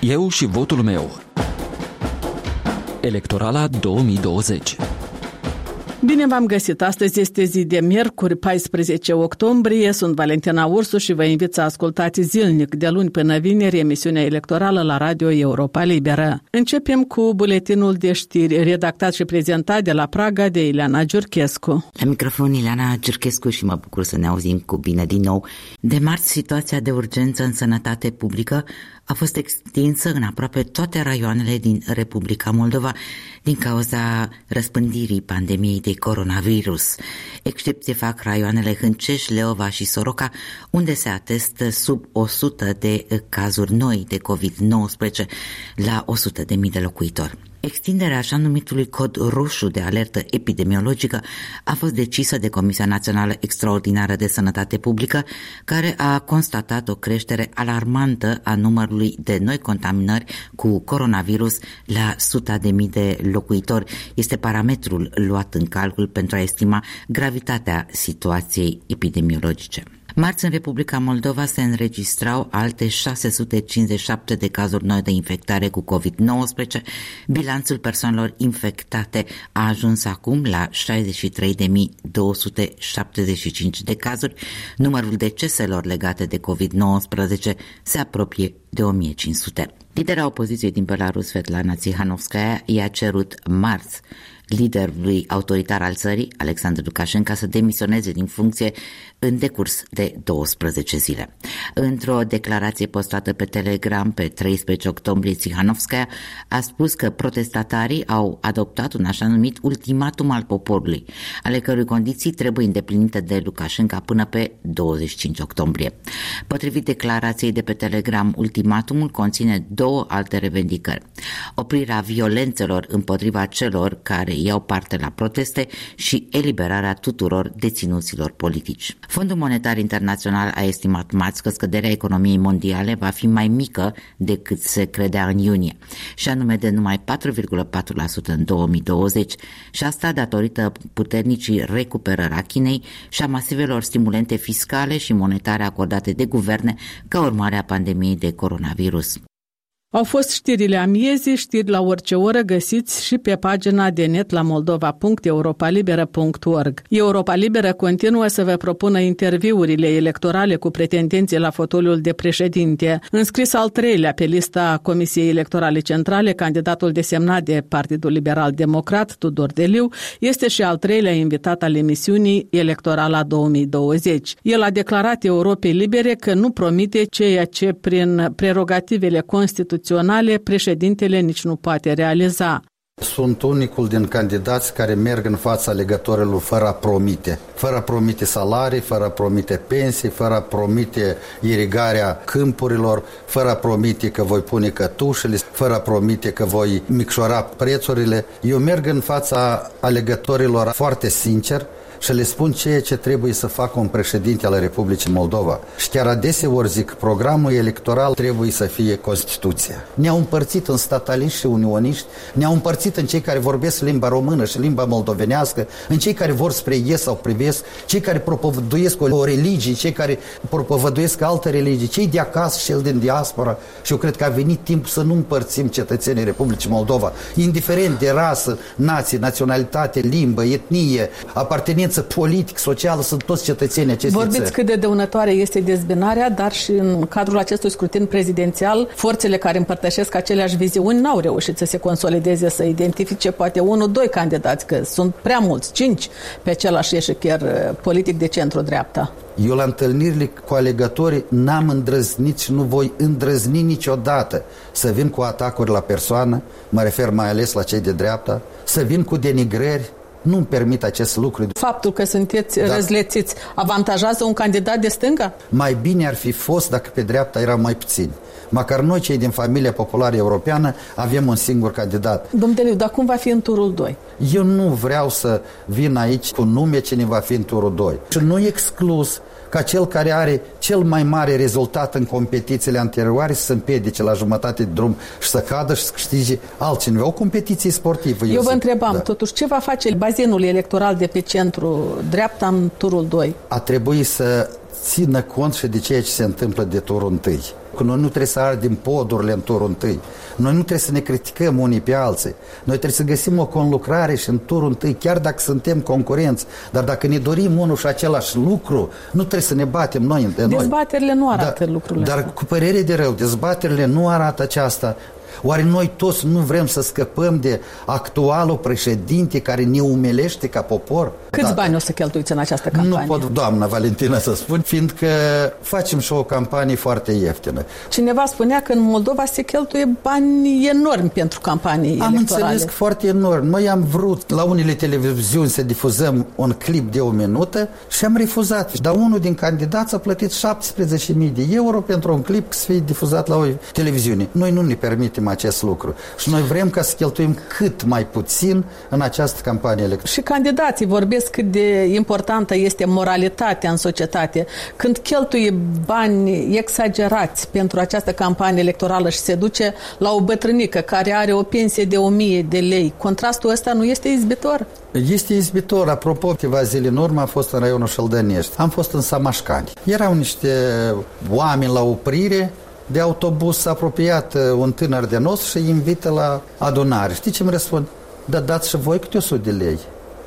Eu și votul meu. Electorala 2020 Bine v-am găsit! Astăzi este zi de miercuri, 14 octombrie. Sunt Valentina Ursu și vă invit să ascultați zilnic de luni până vineri emisiunea electorală la Radio Europa Liberă. Începem cu buletinul de știri redactat și prezentat de la Praga de Ileana Giurchescu. La microfon Ileana Giurchescu și mă bucur să ne auzim cu bine din nou. De marți, situația de urgență în sănătate publică a fost extinsă în aproape toate raioanele din Republica Moldova din cauza răspândirii pandemiei de coronavirus. Excepție fac raioanele Hânceș, Leova și Soroca, unde se atestă sub 100 de cazuri noi de COVID-19 la 100.000 de locuitori. Extinderea așa numitului cod roșu de alertă epidemiologică a fost decisă de Comisia Națională Extraordinară de Sănătate Publică, care a constatat o creștere alarmantă a numărului de noi contaminări cu coronavirus la suta de mii de locuitori. Este parametrul luat în calcul pentru a estima gravitatea situației epidemiologice. Marți, în Republica Moldova se înregistrau alte 657 de cazuri noi de infectare cu COVID-19. Bilanțul persoanelor infectate a ajuns acum la 63.275 de cazuri. Numărul deceselor legate de COVID-19 se apropie de 1500. Lidera opoziției din Belarus, Svetlana Tsihanovskaya, i-a cerut marți liderului autoritar al țării, Alexandru Lukashenko, să demisioneze din funcție în decurs de 12 zile. Într-o declarație postată pe Telegram pe 13 octombrie, Tsihanovskaya a spus că protestatarii au adoptat un așa numit ultimatum al poporului, ale cărui condiții trebuie îndeplinite de Lukashenko până pe 25 octombrie. Potrivit declarației de pe Telegram, ultimatumul conține două alte revendicări. Oprirea violențelor împotriva celor care iau parte la proteste și eliberarea tuturor deținuților politici. Fondul Monetar Internațional a estimat marți că scăderea economiei mondiale va fi mai mică decât se credea în iunie, și anume de numai 4,4% în 2020, și asta datorită puternicii recuperări a Chinei și a masivelor stimulente fiscale și monetare acordate de guverne ca urmare a pandemiei de coronavirus. Au fost știrile amiezii, știri la orice oră găsiți și pe pagina de net la moldova.europalibera.org. Europa Liberă continuă să vă propună interviurile electorale cu pretendenții la fotoliul de președinte. Înscris al treilea pe lista Comisiei Electorale Centrale, candidatul desemnat de Partidul Liberal Democrat, Tudor Deliu, este și al treilea invitat al emisiunii Electorala 2020. El a declarat Europei Libere că nu promite ceea ce prin prerogativele constituționale constituționale președintele nici nu poate realiza. Sunt unicul din candidați care merg în fața legătorilor fără a promite. Fără a promite salarii, fără a promite pensii, fără a promite irigarea câmpurilor, fără a promite că voi pune cătușele, fără a promite că voi micșora prețurile. Eu merg în fața alegătorilor foarte sincer, și le spun ceea ce trebuie să facă un președinte al Republicii Moldova. Și chiar adeseori zic, programul electoral trebuie să fie Constituția. Ne-au împărțit în stataliști și unioniști, ne-au împărțit în cei care vorbesc limba română și limba moldovenească, în cei care vor spre ies sau privesc, cei care propovăduiesc o religie, cei care propovăduiesc alte religii, cei de acasă și cel din diaspora. Și eu cred că a venit timp să nu împărțim cetățenii Republicii Moldova, indiferent de rasă, nație, naționalitate, limbă, etnie, apartenență experiență politic, socială, sunt toți cetățenii acestei Vorbiți țări. cât de dăunătoare este dezbinarea, dar și în cadrul acestui scrutin prezidențial, forțele care împărtășesc aceleași viziuni n-au reușit să se consolideze, să identifice poate unul, doi candidați, că sunt prea mulți, cinci pe același eșecher uh, politic de centru-dreapta. Eu la întâlnirile cu alegătorii n-am îndrăznit și nu voi îndrăzni niciodată să vin cu atacuri la persoană, mă refer mai ales la cei de dreapta, să vin cu denigrări, nu-mi permit acest lucru. Faptul că sunteți da. răzlețiți avantajează un candidat de stânga? Mai bine ar fi fost dacă pe dreapta era mai puțin. Măcar noi, cei din familia populară europeană, avem un singur candidat. Domnule, dar cum va fi în turul 2? Eu nu vreau să vin aici cu nume cine va fi în turul 2. Și nu exclus ca cel care are cel mai mare rezultat în competițiile anterioare să se împiedice la jumătate de drum și să cadă și să câștige altcineva. O competiție sportivă. Eu, eu vă întrebam, da. totuși, ce va face bazinul electoral de pe centru dreapta în turul 2? A trebuit să țină cont și de ceea ce se întâmplă de turul 1. Noi nu trebuie să ardem podurile în turul întâi. Noi nu trebuie să ne criticăm unii pe alții. Noi trebuie să găsim o conlucrare și în turul întâi, chiar dacă suntem concurenți, dar dacă ne dorim unul și același lucru, nu trebuie să ne batem noi între noi. Dezbaterile nu arată da, lucrurile Dar astea. cu părere de rău, dezbaterile nu arată aceasta. Oare noi toți nu vrem să scăpăm de actualul președinte care ne umelește ca popor? Câți da. bani o să cheltuiți în această campanie? Nu pot, doamna Valentina, să spun, fiindcă facem și o campanie foarte ieftină. Cineva spunea că în Moldova se cheltuie bani enormi pentru campanii Am electorale. înțeles că foarte enorm. Noi am vrut la unele televiziuni să difuzăm un clip de o minută și am refuzat. Dar unul din candidați a plătit 17.000 de euro pentru un clip să fie difuzat la o televiziune. Noi nu ne permitem acest lucru. Și noi vrem ca să cheltuim cât mai puțin în această campanie electorală. Și candidații vorbesc cât de importantă este moralitatea în societate. Când cheltuie bani exagerați pentru această campanie electorală și se duce la o bătrânică care are o pensie de 1000 de lei, contrastul ăsta nu este izbitor? Este izbitor. Apropo, câteva zile în urmă am fost în raionul Șăldănești. Am fost în Samașcani. Erau niște oameni la oprire de autobuz s-a apropiat uh, un tânăr de nos și îi invită la adunare. Știi ce mi răspund? Da, dați și voi câte 100 de lei.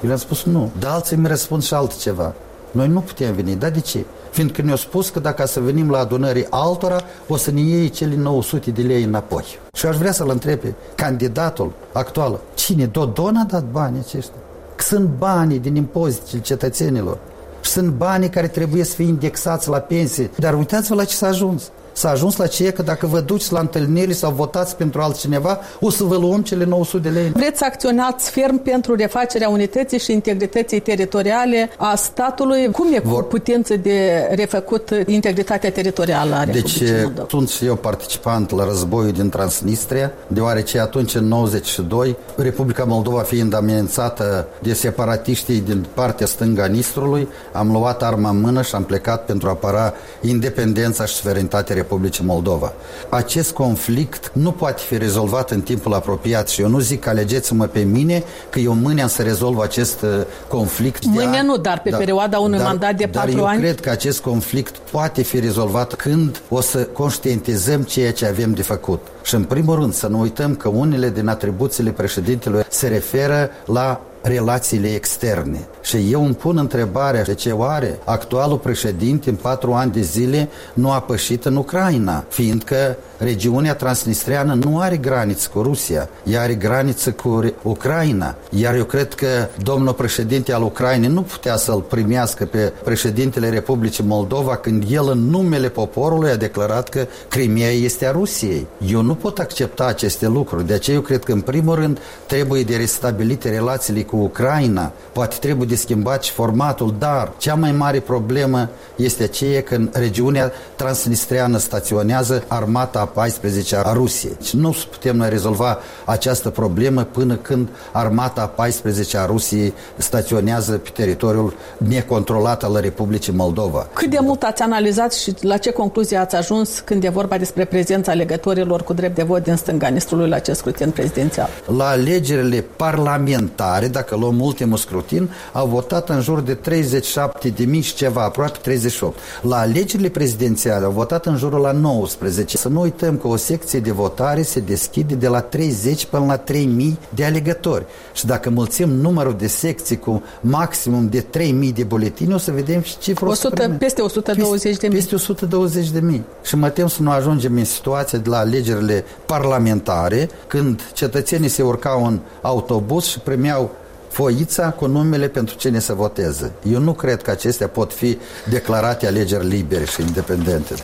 Eu le-am spus nu. Dar alții mi răspund și altceva. Noi nu putem veni. Dar de ce? Fiindcă ne-au spus că dacă să venim la adunării altora, o să ne iei cele 900 de lei înapoi. Și aș vrea să-l întrebe candidatul actual, cine Dodon a dat banii aceștia? Că sunt banii din impozitele cetățenilor. Și sunt banii care trebuie să fie indexați la pensie. Dar uitați-vă la ce s-a ajuns. S-a ajuns la ce că dacă vă duceți la întâlniri sau votați pentru altcineva, o să vă luăm cele 900 de lei. Vreți să acționați ferm pentru refacerea unității și integrității teritoriale a statului? Cum e Vor- cu putință de refăcut integritatea teritorială a Deci Republicii Moldova? sunt și eu participant la războiul din Transnistria, deoarece atunci în 92, Republica Moldova fiind amenințată de separatiștii din partea stângă a Nistrului, am luat arma în mână și am plecat pentru a apăra independența și suverenitatea Republicii Moldova. Acest conflict nu poate fi rezolvat în timpul apropiat și eu nu zic că alegeți-mă pe mine că eu mâine am să rezolv acest uh, conflict. de Mâine ani. nu, dar pe perioada unui mandat de dar patru eu ani? cred că acest conflict poate fi rezolvat când o să conștientizăm ceea ce avem de făcut. Și în primul rând să nu uităm că unele din atribuțiile președintelui se referă la relațiile externe. Și eu îmi pun întrebarea de ce oare actualul președinte în patru ani de zile nu a pășit în Ucraina, fiindcă regiunea transnistreană nu are graniță cu Rusia, ea are graniță cu Re- Ucraina. Iar eu cred că domnul președinte al Ucrainei nu putea să-l primească pe președintele Republicii Moldova când el în numele poporului a declarat că Crimea este a Rusiei. Eu nu pot accepta aceste lucruri, de aceea eu cred că în primul rând trebuie de restabilite relațiile cu Ucraina, poate trebuie de schimbat și formatul, dar cea mai mare problemă este aceea că în regiunea transnistreană staționează armata a 14 a Rusiei. Și nu putem noi rezolva această problemă până când armata a 14 a Rusiei staționează pe teritoriul necontrolat al Republicii Moldova. Cât de mult ați analizat și la ce concluzie ați ajuns când e vorba despre prezența legătorilor cu drept de vot din stânga Nistrului la acest scrutin prezidențial? La alegerile parlamentare, dacă luăm ultimul scrutin, au votat în jur de 37 de mii și ceva, aproape 38. La alegerile prezidențiale au votat în jurul la 19. Să nu uităm că o secție de votare se deschide de la 30 până la 3000 de alegători. Și dacă mulțim numărul de secții cu maximum de 3000 de buletini, o să vedem și cifrul 100, peste 120 de mii. Peste 120 de mii. Și mă tem să nu ajungem în situația de la alegerile parlamentare, când cetățenii se urcau în autobuz și primeau foița cu numele pentru cine să voteze. Eu nu cred că acestea pot fi declarate alegeri libere și independente.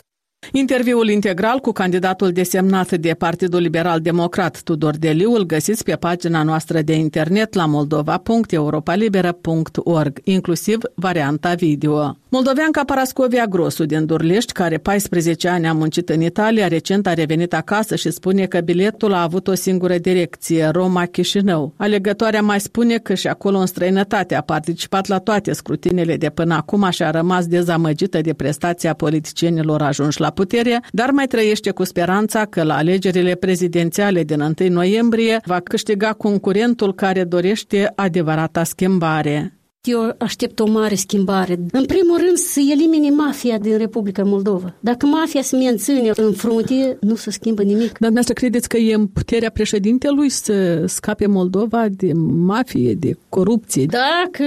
Interviul integral cu candidatul desemnat de Partidul Liberal Democrat Tudor Deliu îl găsiți pe pagina noastră de internet la moldova.europalibera.org, inclusiv varianta video. Moldoveanca Parascovia Grosu din Durlești, care 14 ani a muncit în Italia, recent a revenit acasă și spune că biletul a avut o singură direcție, Roma-Chișinău. Alegătoarea mai spune că și acolo în străinătate a participat la toate scrutinele de până acum și a rămas dezamăgită de prestația politicienilor ajunși la putere, dar mai trăiește cu speranța că la alegerile prezidențiale din 1 noiembrie va câștiga concurentul care dorește adevărata schimbare. Eu aștept o mare schimbare. În primul rând să elimine mafia din Republica Moldova. Dacă mafia se menține în frunte, nu se schimbă nimic. Dar dumneavoastră credeți că e în puterea președintelui să scape Moldova de mafie, de corupție? Dacă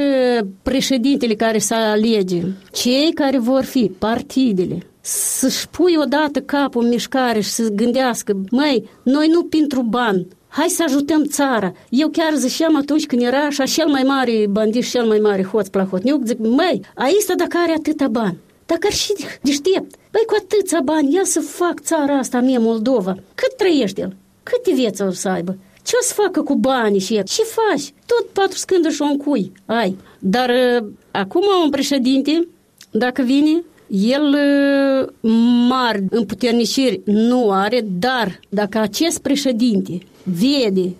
președintele care să alege, cei care vor fi partidele, să-și pui odată capul în mișcare și să gândească, măi, noi nu pentru bani, hai să ajutăm țara. Eu chiar ziceam atunci când era așa cel mai mare bandit și cel mai mare hoț plahotniuc, zic, măi, aici dacă are atâta bani, dacă ar și deștept, băi, cu atâția bani, ia să fac țara asta mie, Moldova. Cât trăiește el? Câte vieți o să aibă? Ce o să facă cu banii și el? Ce faci? Tot patru scânduri și un cui ai. Dar uh, acum un președinte, dacă vine, el uh, mari împuterniciri nu are, dar dacă acest președinte vede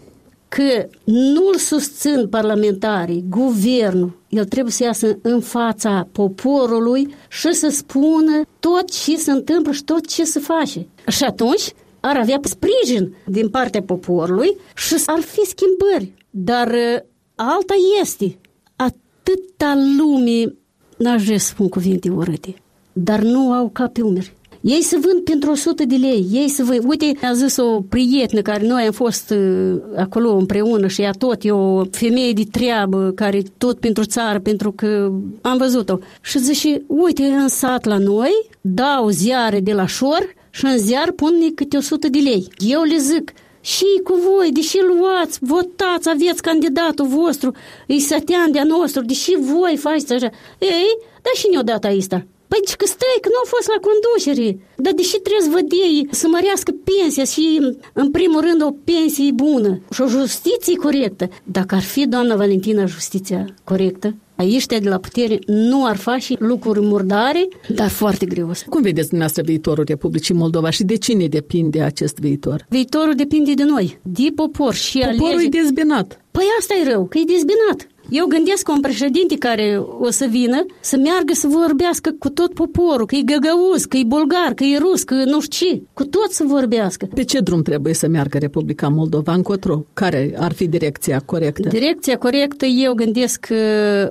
că nu-l susțin parlamentarii, guvernul, el trebuie să iasă în fața poporului și să spună tot ce se întâmplă și tot ce se face. Și atunci ar avea sprijin din partea poporului și ar fi schimbări. Dar uh, alta este, atâta lume, n-aș vrea să spun cuvinte urâte, dar nu au cap pe umeri. Ei se vând pentru 100 de lei, ei se vând. Uite, a zis o prietenă care noi am fost uh, acolo împreună și ea tot, e o femeie de treabă care tot pentru țară, pentru că am văzut-o. Și zice, uite, în sat la noi, dau ziare de la șor și în ziar pun câte 100 de lei. Eu le zic, și cu voi, deși luați, votați, aveți candidatul vostru, îi sătean de-a nostru, deși voi faceți așa. Ei, dar și ne-o dat aici. Păi că stai, că nu au fost la conducere. Dar deși trebuie să văd ei să mărească pensia și, în primul rând, o pensie bună și o justiție corectă. Dacă ar fi, doamna Valentina, justiția corectă, aici de la putere nu ar face lucruri murdare, dar foarte greu. Cum vedeți dumneavoastră viitorul Republicii Moldova și de cine depinde acest viitor? Viitorul depinde de noi, de popor și Poporul alege... e dezbinat. Păi asta e rău, că e dezbinat. Eu gândesc un președinte care o să vină să meargă să vorbească cu tot poporul, că e găgăuz, că e bulgar, că e rus, că nu știu ce, cu tot să vorbească. Pe ce drum trebuie să meargă Republica Moldova încotro? Care ar fi direcția corectă? Direcția corectă, eu gândesc că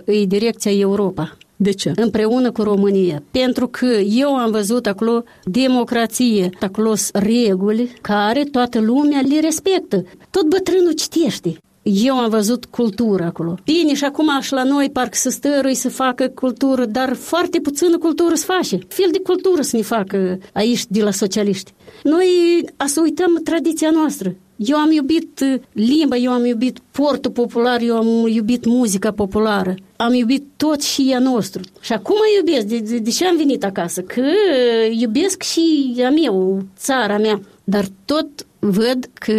e direcția Europa. De ce? Împreună cu România. Pentru că eu am văzut acolo democrație, acolo reguli care toată lumea le respectă. Tot bătrânul citește. Eu am văzut cultură acolo. Bine, și acum și la noi parcă să stărui să facă cultură, dar foarte puțină cultură să face. Fel de cultură să ne facă aici de la socialiști. Noi a să uităm tradiția noastră. Eu am iubit limba, eu am iubit portul popular, eu am iubit muzica populară. Am iubit tot și ea nostru. Și acum iubesc. De, de, de ce am venit acasă? Că iubesc și a meu, țara mea. Dar tot văd că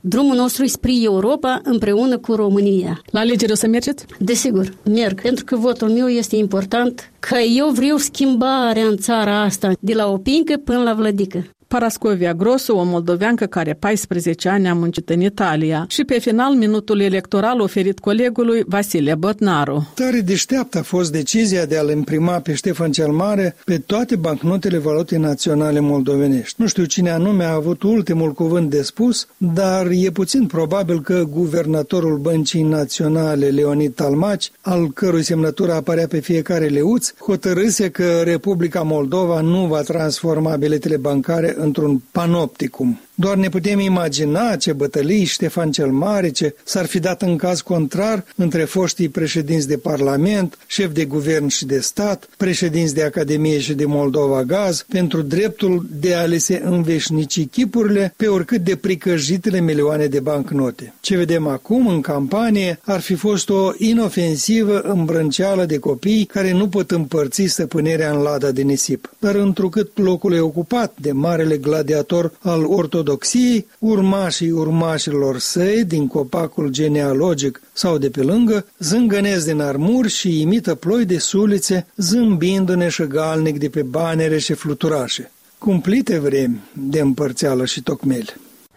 drumul nostru e spre Europa împreună cu România. La alegeri o să mergeți? Desigur, merg, pentru că votul meu este important, că eu vreau schimbarea în țara asta, de la Opincă până la Vlădică. Parascovia Grosu, o moldoveancă care 14 ani a muncit în Italia și pe final minutul electoral oferit colegului Vasile Botnaru. Tare deșteaptă a fost decizia de a-l imprima pe Ștefan cel Mare pe toate bancnotele valutei naționale moldovenești. Nu știu cine anume a avut ultimul cuvânt de spus, dar e puțin probabil că guvernatorul Băncii Naționale, Leonid Talmaci, al cărui semnătură apărea pe fiecare leuț, hotărâse că Republica Moldova nu va transforma biletele bancare într-un panopticum. Doar ne putem imagina ce bătălii Ștefan cel Mare, ce s-ar fi dat în caz contrar între foștii președinți de Parlament, șef de guvern și de stat, președinți de Academie și de Moldova Gaz, pentru dreptul de a le se înveșnici chipurile pe oricât de pricăjitele milioane de bancnote. Ce vedem acum în campanie ar fi fost o inofensivă îmbrânceală de copii care nu pot împărți stăpânirea în lada de nisip. Dar întrucât locul e ocupat de marele gladiator al ortodoxiei, ortodoxiei, urmașii urmașilor săi din copacul genealogic sau de pe lângă, zângănesc din armuri și imită ploi de sulițe, zâmbindu-ne galnic de pe banere și fluturașe. Cumplite vremi de împărțeală și tocmeli.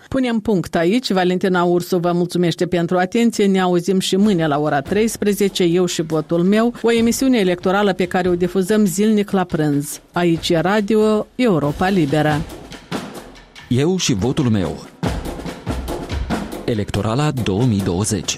Punem punct aici. Valentina Ursu vă mulțumește pentru atenție. Ne auzim și mâine la ora 13, eu și votul meu, o emisiune electorală pe care o difuzăm zilnic la prânz. Aici e Radio Europa Liberă. Eu și votul meu. Electorala 2020